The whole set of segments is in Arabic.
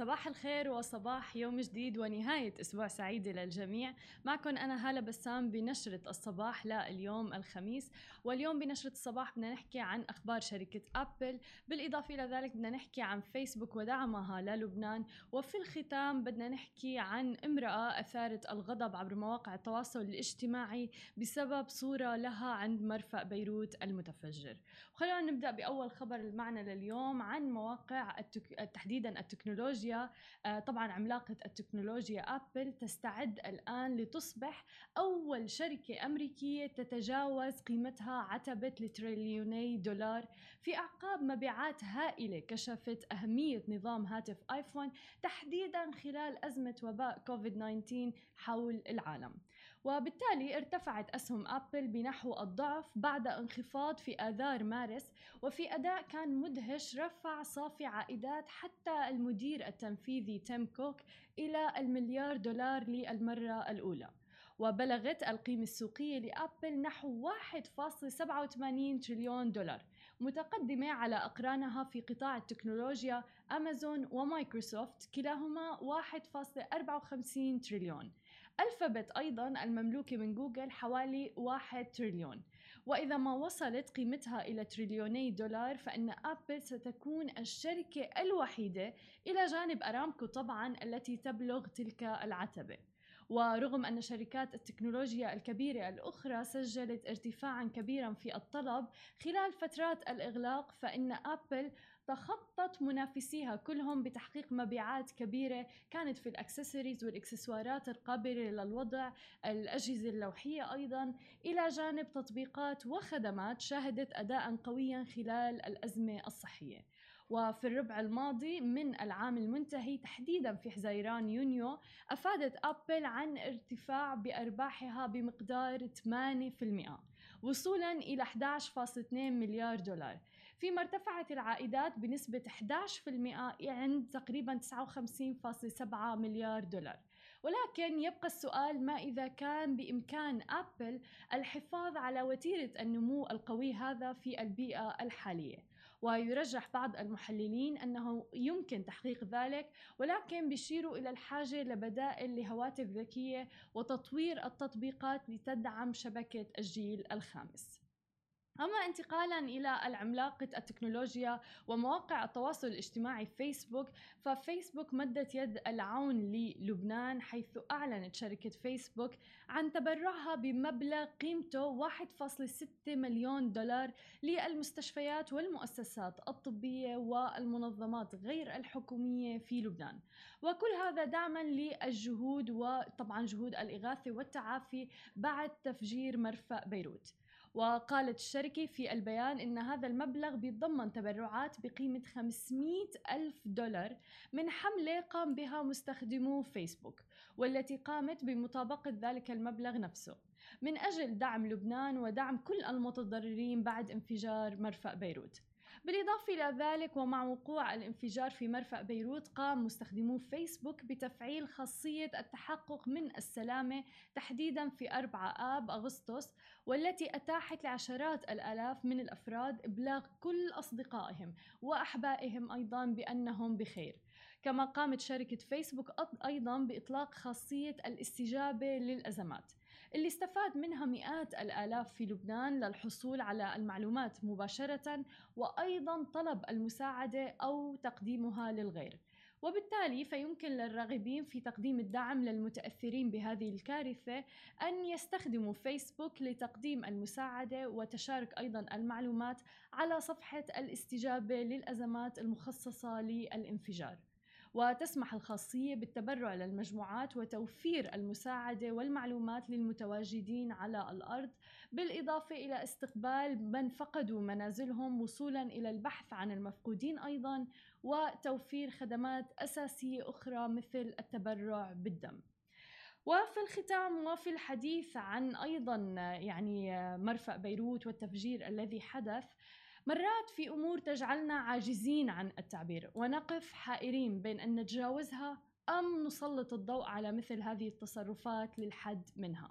صباح الخير وصباح يوم جديد ونهاية أسبوع سعيدة للجميع معكم أنا هالة بسام بنشرة الصباح لليوم الخميس. واليوم بنشرة الصباح بدنا نحكي عن أخبار شركة أبل. بالإضافة إلى ذلك بدنا نحكي عن فيسبوك ودعمها للبنان. وفي الختام بدنا نحكي عن امرأة أثارت الغضب عبر مواقع التواصل الاجتماعي بسبب صورة لها عند مرفأ بيروت المتفجر. وخلونا نبدأ بأول خبر معنا لليوم عن مواقع التك... تحديدا التكنولوجيا التكنولوجيا آه، طبعا عملاقة التكنولوجيا أبل تستعد الآن لتصبح أول شركة أمريكية تتجاوز قيمتها عتبة تريليوني دولار في أعقاب مبيعات هائلة كشفت أهمية نظام هاتف آيفون تحديدا خلال أزمة وباء كوفيد 19 حول العالم. وبالتالي ارتفعت أسهم أبل بنحو الضعف بعد انخفاض في آذار مارس وفي أداء كان مدهش رفع صافي عائدات حتى المدير التنفيذي تيم كوك إلى المليار دولار للمرة الأولى. وبلغت القيمة السوقية لأبل نحو 1.87 تريليون دولار متقدمة على أقرانها في قطاع التكنولوجيا أمازون ومايكروسوفت كلاهما 1.54 تريليون. ألفابت أيضا المملوكة من جوجل حوالي 1 تريليون. وإذا ما وصلت قيمتها إلى تريليوني دولار فإن أبل ستكون الشركة الوحيدة إلى جانب أرامكو طبعا التي تبلغ تلك العتبة. ورغم أن شركات التكنولوجيا الكبيرة الأخرى سجلت ارتفاعا كبيرا في الطلب خلال فترات الإغلاق فإن أبل تخطت منافسيها كلهم بتحقيق مبيعات كبيرة كانت في الأكسسوارز والإكسسوارات القابلة للوضع الأجهزة اللوحية أيضا. إلى جانب تطبيقات وخدمات شهدت أداء قويا خلال الأزمة الصحية. وفي الربع الماضي من العام المنتهي تحديدا في حزيران يونيو أفادت أبل عن ارتفاع بأرباحها بمقدار 8% وصولا إلى 11.2 مليار دولار. فيما ارتفعت العائدات بنسبة 11% عند تقريبا 59.7 مليار دولار. ولكن يبقى السؤال ما إذا كان بإمكان أبل الحفاظ على وتيرة النمو القوي هذا في البيئة الحالية. ويرجح بعض المحللين أنه يمكن تحقيق ذلك ولكن بيشيروا إلى الحاجة لبدائل لهواتف ذكية وتطوير التطبيقات لتدعم شبكة الجيل الخامس. أما انتقالا إلى العملاقة التكنولوجيا ومواقع التواصل الاجتماعي فيسبوك ففيسبوك مدت يد العون للبنان حيث أعلنت شركة فيسبوك عن تبرعها بمبلغ قيمته 1.6 مليون دولار للمستشفيات والمؤسسات الطبية والمنظمات غير الحكومية في لبنان. وكل هذا دعما للجهود وطبعا جهود الإغاثة والتعافي بعد تفجير مرفأ بيروت. وقالت الشركة في البيان إن هذا المبلغ بيتضمن تبرعات بقيمة 500 ألف دولار من حملة قام بها مستخدمو فيسبوك والتي قامت بمطابقة ذلك المبلغ نفسه. من أجل دعم لبنان ودعم كل المتضررين بعد انفجار مرفأ بيروت. بالإضافة إلى ذلك ومع وقوع الانفجار في مرفأ بيروت قام مستخدمو فيسبوك بتفعيل خاصية التحقق من السلامة تحديدا في 4 آب أغسطس والتي أتاحت لعشرات الآلاف من الأفراد إبلاغ كل أصدقائهم وأحبائهم أيضا بأنهم بخير. كما قامت شركة فيسبوك أيضا بإطلاق خاصية الاستجابة للأزمات. اللي استفاد منها مئات الآلاف في لبنان للحصول على المعلومات مباشرة وأيضا طلب المساعدة أو تقديمها للغير. وبالتالي فيمكن للراغبين في تقديم الدعم للمتأثرين بهذه الكارثة أن يستخدموا فيسبوك لتقديم المساعدة وتشارك أيضا المعلومات على صفحة الاستجابة للأزمات المخصصة للانفجار. وتسمح الخاصية بالتبرع للمجموعات وتوفير المساعدة والمعلومات للمتواجدين على الأرض بالإضافة إلى استقبال من فقدوا منازلهم وصولا إلى البحث عن المفقودين أيضا وتوفير خدمات أساسية أخرى مثل التبرع بالدم. وفي الختام وفي الحديث عن أيضا يعني مرفأ بيروت والتفجير الذي حدث مرات في أمور تجعلنا عاجزين عن التعبير ونقف حائرين بين أن نتجاوزها أم نسلط الضوء على مثل هذه التصرفات للحد منها.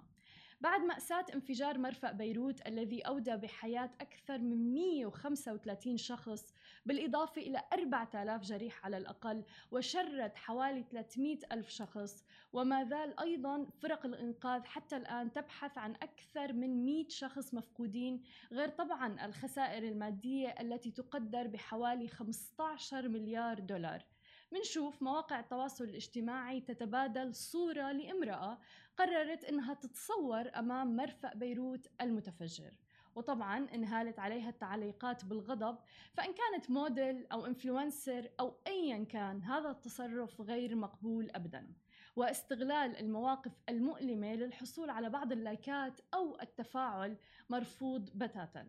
بعد مأساة انفجار مرفأ بيروت الذي أودى بحياة أكثر من 135 شخص بالإضافة إلى 4000 جريح على الأقل وشرد حوالي 300 ألف شخص. وما زال أيضا فرق الإنقاذ حتى الآن تبحث عن أكثر من 100 شخص مفقودين غير طبعا الخسائر المادية التي تقدر بحوالي 15 مليار دولار. منشوف مواقع التواصل الاجتماعي تتبادل صورة لامرأة قررت إنها تتصور أمام مرفأ بيروت المتفجر. وطبعا انهالت عليها التعليقات بالغضب فإن كانت موديل أو influencer أو ايا كان هذا التصرف غير مقبول ابدا. واستغلال المواقف المؤلمة للحصول على بعض ال likes أو التفاعل مرفوض بتاتا.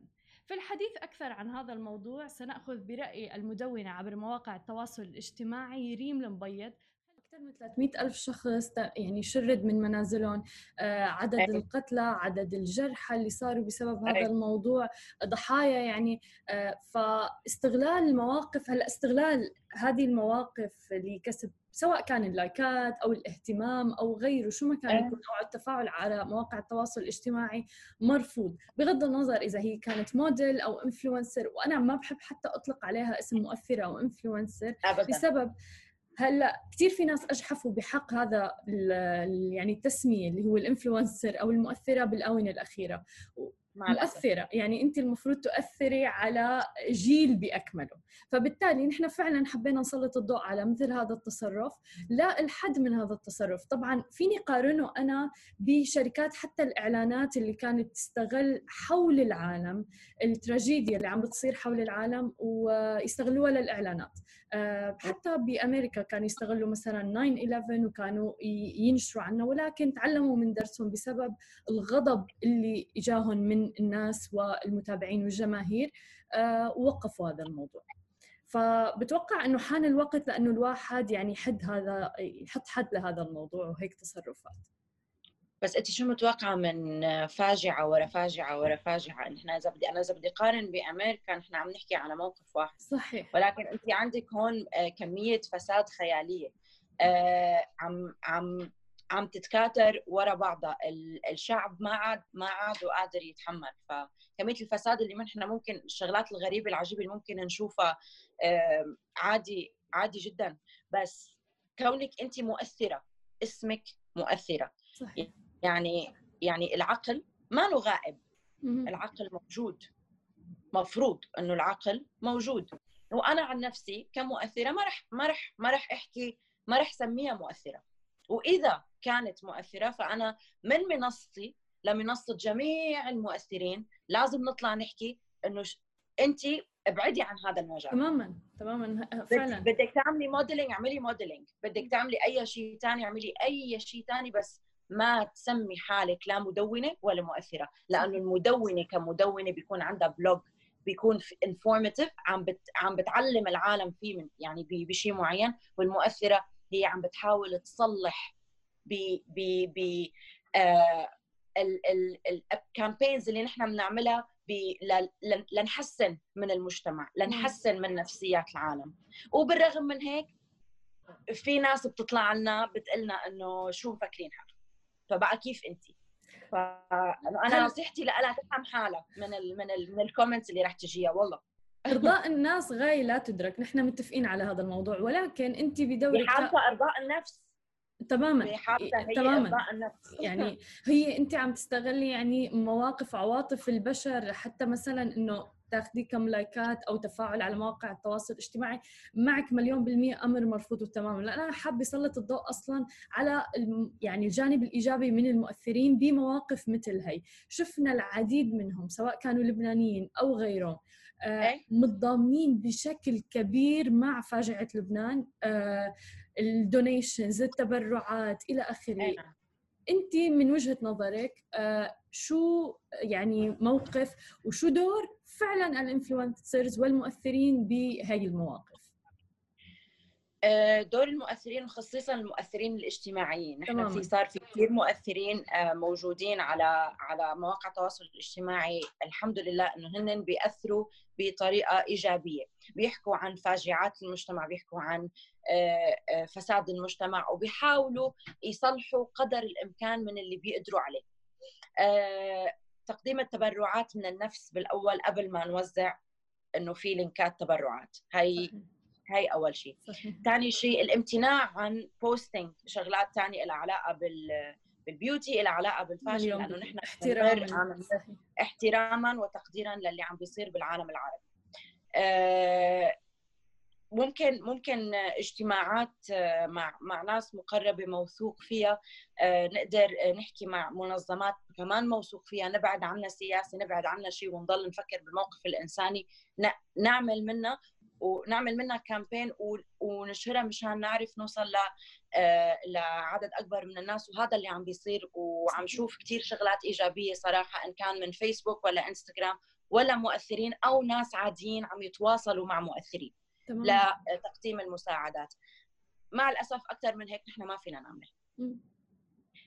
في الحديث أكثر عن هذا الموضوع سنأخذ برأي المدونة عبر مواقع التواصل الاجتماعي ريم المبيض أكثر من 300 ألف شخص يعني شرد من منازلهم آه، عدد أيه. القتلى عدد الجرحى اللي صاروا بسبب هذا أيه. الموضوع ضحايا يعني آه، فاستغلال المواقف هلا استغلال هذه المواقف لكسب سواء كان اللايكات أو الاهتمام أو غيره شو ما كان يكون أو التفاعل على مواقع التواصل الاجتماعي مرفوض. بغض النظر إذا هي كانت موديل أو influencer وأنا ما بحب حتى أطلق عليها اسم مؤثرة أو influencer بسبب هلأ كثير في ناس أجحفوا بحق هذا يعني التسمية اللي هو ال influencer أو المؤثرة بالآونة الأخيرة. مؤثرة. يعني أنت المفروض تؤثري على جيل بأكمله. فبالتالي نحن فعلا حبينا نسلط الضوء على مثل هذا التصرف. لا الحد من هذا التصرف. طبعا فيني قارنه أنا بشركات حتى الإعلانات اللي كانت تستغل حول العالم التراجيديا اللي عم بتصير حول العالم ويستغلوها للإعلانات. آه، حتى بأمريكا كانوا يستغلوا مثلا 9 11 وكانوا ينشروا عنه ولكن تعلموا من درسهم بسبب الغضب اللي إجاهم من الناس والمتابعين والجماهير آه، ووقفوا هذا الموضوع. فبتوقع إنه حان الوقت لأنه الواحد يعني يحد هذا يحط حد لهذا الموضوع وهيك تصرفات. بس انت شو متوقعة من فاجعة ورا فاجعة ورا فاجعة؟ نحن إذا بدي أنا إذا بدي قارن بأمريكا نحن عم نحكي على موقف واحد. صحيح. ولكن انت عندك هون آه، كمية فساد خيالية. آه، عم عم عم تتكاثر ورا بعضها. الشعب ما عاد ما عاد قادر يتحمل. فكميه الفساد اللي نحن ممكن الشغلات الغريبة العجيبة اللي ممكن نشوفها عادي عادي جدا. بس كونك انت مؤثرة اسمك مؤثرة. صحيح. يعني يعني العقل ما له غائب. العقل موجود. مفروض إنه العقل موجود. وأنا عن نفسي كمؤثرة ما رح ما رح ما رح احكي ما رح سميها مؤثرة. وإذا كانت مؤثرة فأنا من منصتي لمنصة جميع المؤثرين لازم نطلع نحكي إنه ش... انت ابعدي عن هذا المجال. تماما تماما فعلا. بدك تعملي modeling اعملي modeling بدك تعملي أي شيء ثاني اعملي أي شيء ثاني بس ما تسمي حالك لا مدونة ولا مؤثرة لأنه المدونة كمدونة بيكون عندها blog بيكون informative عم بت عم بتعلم العالم فيه من يعني بشيء معين والمؤثرة هي عم بتحاول تصلح ب ب ب آه ال campaigns اللي نحن بنعملها لنحسن من المجتمع لنحسن من نفسيات العالم. وبالرغم من هيك في ناس بتطلع لنا بتقلنا إنه شو مفكرين حالك فبقى كيف انت؟ فانا نصيحتي لها تفهم حالها من ال من ال من ال comments اللي رح تجيها والله. أرضاء الناس غاية لا تدرك. نحن متفقين على هذا الموضوع. ولكن أنت بدورك حابه أرضاء النفس. تماما. هي تماما. يعني هي أنت عم تستغلي يعني مواقف عواطف البشر. حتى مثلا إنه تاخذي كم لايكات أو تفاعل على مواقع التواصل الاجتماعي. معك مليون بالمية أمر مرفوض تماما لأن أنا حابة اسلط الضوء أصلا على يعني الجانب الإيجابي من المؤثرين بمواقف مثل هي. شفنا العديد منهم سواء كانوا لبنانيين أو غيرهم. متضامنين بشكل كبير مع فاجعة لبنان. آه ال donations التبرعات إلى آخره. إيه. أنت من وجهة نظرك آه شو يعني موقف وشو دور فعلا ال influencers والمؤثرين بهذه المواقف؟ آه، دور المؤثرين وخصيصا المؤثرين الاجتماعيين. نحن في صار في كثير مؤثرين آه، موجودين على على مواقع التواصل الاجتماعي. الحمد لله إنه هن بيأثروا بطريقة إيجابية. بيحكوا عن فاجعات المجتمع بيحكوا عن آه، فساد المجتمع وبيحاولوا يصلحوا قدر الإمكان من اللي بيقدروا عليه. آه، تقديم التبرعات من النفس بالأول قبل ما نوزع إنه في لينكات تبرعات. هي هي أول شيء. ثاني شيء الامتناع عن posting شغلات ثانية لها علاقة بال بال beauty لها علاقة بال fashion لأنه نحن احتراما. احتراما وتقديرا للي عم بيصير بالعالم العربي. آه، ممكن ممكن اجتماعات آه، مع مع ناس مقربة موثوق فيها آه، نقدر نحكي مع منظمات كمان موثوق فيها نبعد عنا سياسة نبعد عنا شيء ونضل نفكر بالموقف الإنساني نعمل منها ونعمل منها كامبين ونشهرها مشان نعرف نوصل ل لعدد أكبر من الناس وهذا اللي عم بيصير وعم شوف كثير شغلات إيجابية صراحة إن كان من فيسبوك ولا انستغرام ولا مؤثرين أو ناس عاديين عم يتواصلوا مع مؤثرين تمام. لتقديم المساعدات. مع الأسف أكثر من هيك نحن ما فينا نعمل.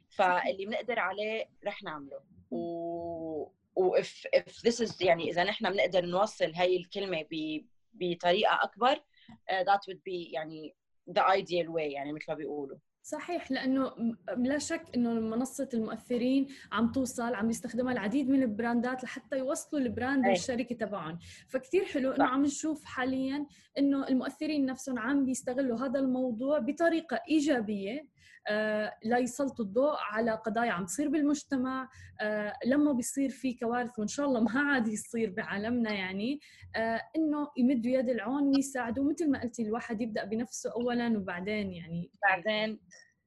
فاللي بنقدر عليه رح نعمله. و و if this is يعني إذا نحن بنقدر نوصل هي الكلمة ب... بطريقة أكبر uh, that would be يعني the ideal way يعني مثل ما بيقولوا. صحيح لأنه لا شك إنه منصة المؤثرين عم توصل عم يستخدمها العديد من البراندات لحتى يوصلوا البراند للشركه تبعهم. فكتير حلو إنه عم نشوف حاليا إنه المؤثرين نفسهم عم بيستغلوا هذا الموضوع بطريقة إيجابية آه، ليسلطوا الضوء على قضايا عم تصير بالمجتمع. آه، لما بيصير في كوارث وإن شاء الله ما عاد يصير بعالمنا يعني آه، إنه يمدوا يد العون ويساعدوا مثل ما قلتي الواحد يبدأ بنفسه اولا وبعدين يعني. بعدين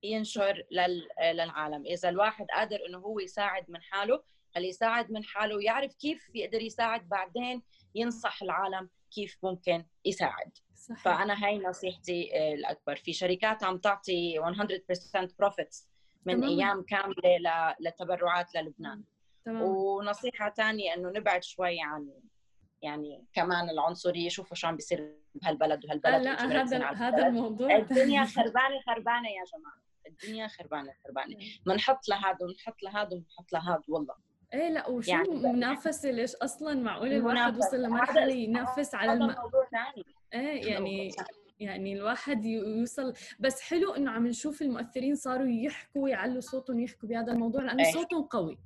ينشر للعالم. إذا الواحد قادر إنه هو يساعد من حاله اللي يساعد من حاله ويعرف كيف يقدر يساعد بعدين ينصح العالم كيف ممكن يساعد. صحيح. فأنا هاي نصيحتي آه، الأكبر. في شركات عم تعطي 100% بروفيتس من تمام. أيام كاملة للتبرعات للبنان. تمام. ونصيحة ثانية إنه نبعد شوي عن يعني كمان العنصرية. شوفوا شو عم بيصير بهالبلد وهالبلد لا هذا هذا الموضوع. الدنيا خربانة خربانة يا جماعة. الدنيا خربانة خربانة. بنحط لهذا ونحط لهذا ونحط لهذا والله. إيه لأ وشو يعني منافسه ليش أصلا معقول الواحد وصل لمرحلة ينافس على الم... موضوع ثاني إيه يعني يعني الواحد يوصل بس حلو إنه عم نشوف المؤثرين صاروا يحكوا ويعلوا صوتهم ويحكوا بهذا الموضوع لأنه أيه. صوتهم قوي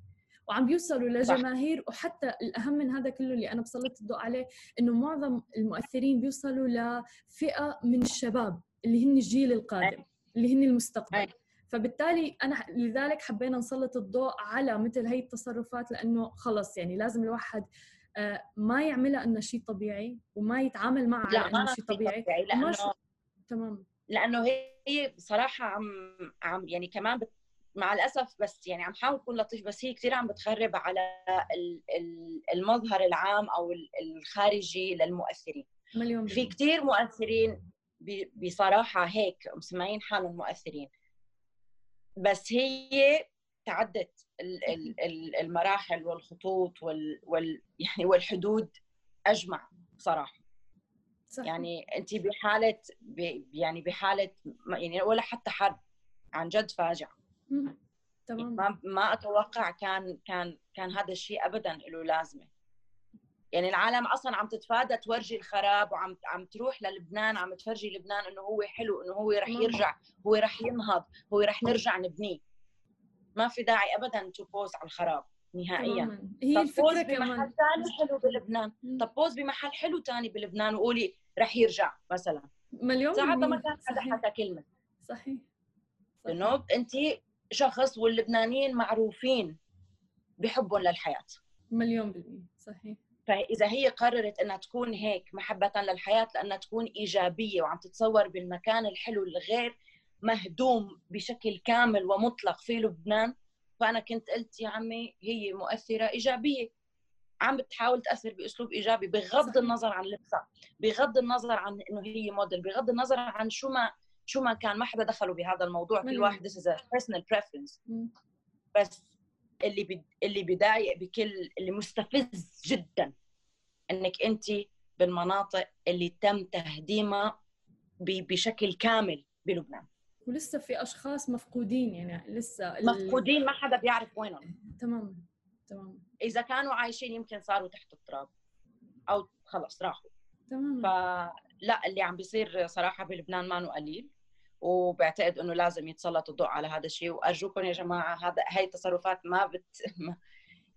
وعم بيوصلوا لجماهير. وحتى الأهم من هذا كله اللي أنا بسلط الضوء عليه إنه معظم المؤثرين بيوصلوا لفئة من الشباب اللي هن الجيل القادم أيه. اللي هن المستقبل أيه. فبالتالي أنا لذلك حبينا نسلط الضوء على مثل هي التصرفات لأنه خلص يعني لازم الواحد آه، ما يعملها إنه شيء طبيعي وما يتعامل معها على إنه شيء طبيعي, طبيعي. لأنه تمام. لأنه هي بصراحة عم عم يعني كمان بت... مع الأسف بس يعني عم حاول أكون لطيف بس هي كثير عم بتخرب على المظهر العام أو الخارجي للمؤثرين. مليون في كثير مؤثرين بصراحة هيك مسميين حالهم مؤثرين. بس هي تعدت المراحل والخطوط وال, وال يعني والحدود أجمع صراحة صح. يعني أنت بحالة يعني بحالة يعني ولا حتى حرب عن جد فاجعة. تمام. ما ما أتوقع كان كان كان هذا الشيء ابدا له لازمة. يعني العالم أصلا عم تتفادى تورجي الخراب وعم عم تروح للبنان عم تفرجي لبنان إنه هو حلو إنه هو رح يرجع هو رح ينهض هو رح نرجع نبنيه. ما في داعي ابدا to pose على الخراب نهائيا. هي الفكرة كمان بمحل ثاني حلو بلبنان. طب pose بمحل حلو ثاني بلبنان وقولي رح يرجع مثلا. مليون ساعتها ما كان حدا حكى كلمة. صحيح. إنه أنت شخص واللبنانيين معروفين بحبهم للحياة. مليون بالمية. صحيح. فإذا هي قررت إنها تكون هيك محبة للحياة لأنها تكون إيجابية وعم تتصور بالمكان الحلو الغير مهدوم بشكل كامل ومطلق في لبنان فأنا كنت قلت يا عمي هي مؤثرة إيجابية. عم بتحاول تأثر بأسلوب إيجابي بغض. النظر عن لبسها بغض النظر عن إنه هي موديل بغض النظر عن شو ما شو ما كان ما حدا دخلوا بهذا الموضوع. كل واحد this is a personal preference. بس اللي بد... اللي بضايق بكل اللي مستفز جدا. إنك أنت بالمناطق اللي تم تهديمها. بشكل كامل بلبنان. ولسه في أشخاص مفقودين يعني لسه مفقودين ما حدا بيعرف وينهم. تمام تمام. إذا كانوا عايشين يمكن صاروا تحت التراب أو خلص راحوا. تمام. فلا اللي عم بيصير صراحة بلبنان ما قليل. وبعتقد إنه لازم يتسلط الضوء على هذا الشيء. وأرجوكم يا جماعة هذا هاي التصرفات ما بت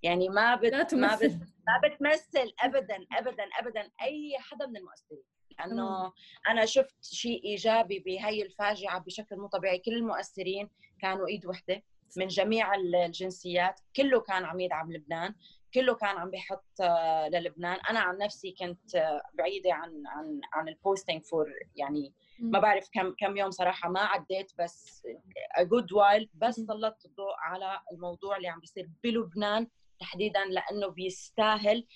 يعني ما بت ما بت ما بتمثل ابدا ابدا ابدا أي حدا من المؤثرين لأنه أنا شفت شيء إيجابي بهي الفاجعة بشكل مو طبيعي. كل المؤثرين كانوا إيد وحدة من جميع الجنسيات. كله كان عم يدعم لبنان. كله كان عم بيحط آه، للبنان. أنا عن نفسي كنت آه، بعيدة عن عن عن posting for يعني ما بعرف كم كم يوم صراحة ما عديت بس a good while. بس سلطت الضوء على الموضوع اللي عم بيصير بلبنان. تحديدا لأنه بيستاهل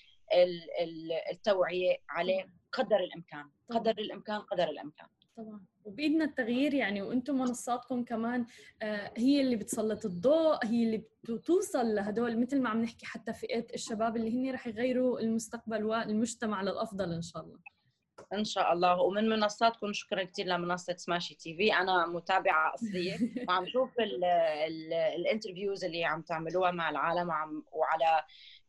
التوعية عليه قدر الإمكان قدر الإمكان قدر الإمكان. طبعا. وبايدنا التغيير يعني وأنتم منصاتكم كمان آه، هي اللي بتسلط الضوء هي اللي بتوصل لهدول مثل ما عم نحكي حتى فئه الشباب اللي هن رح يغيروا المستقبل والمجتمع للأفضل إن شاء الله. إن شاء الله. ومن منصاتكم شكرا كثير لمنصة سماشي تي في. أنا متابعة أصلية. وعم شوف ال interviews اللي عم تعملوها مع العالم. وعم وعلى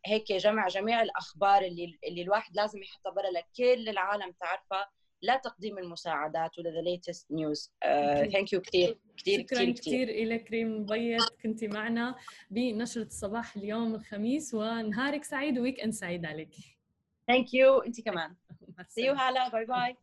هيك جمع جميع الأخبار اللي اللي الواحد لازم يحطها برا. لكل العالم تعرفها. لا تقديم المساعدات ولا the latest news thank you كثير كثير كثير كثير لك ريم مبيض كنتي معنا بنشرة الصباح اليوم الخميس. ونهارك سعيد و weekend سعيد عليك. thank you انت كمان. see you هلا bye bye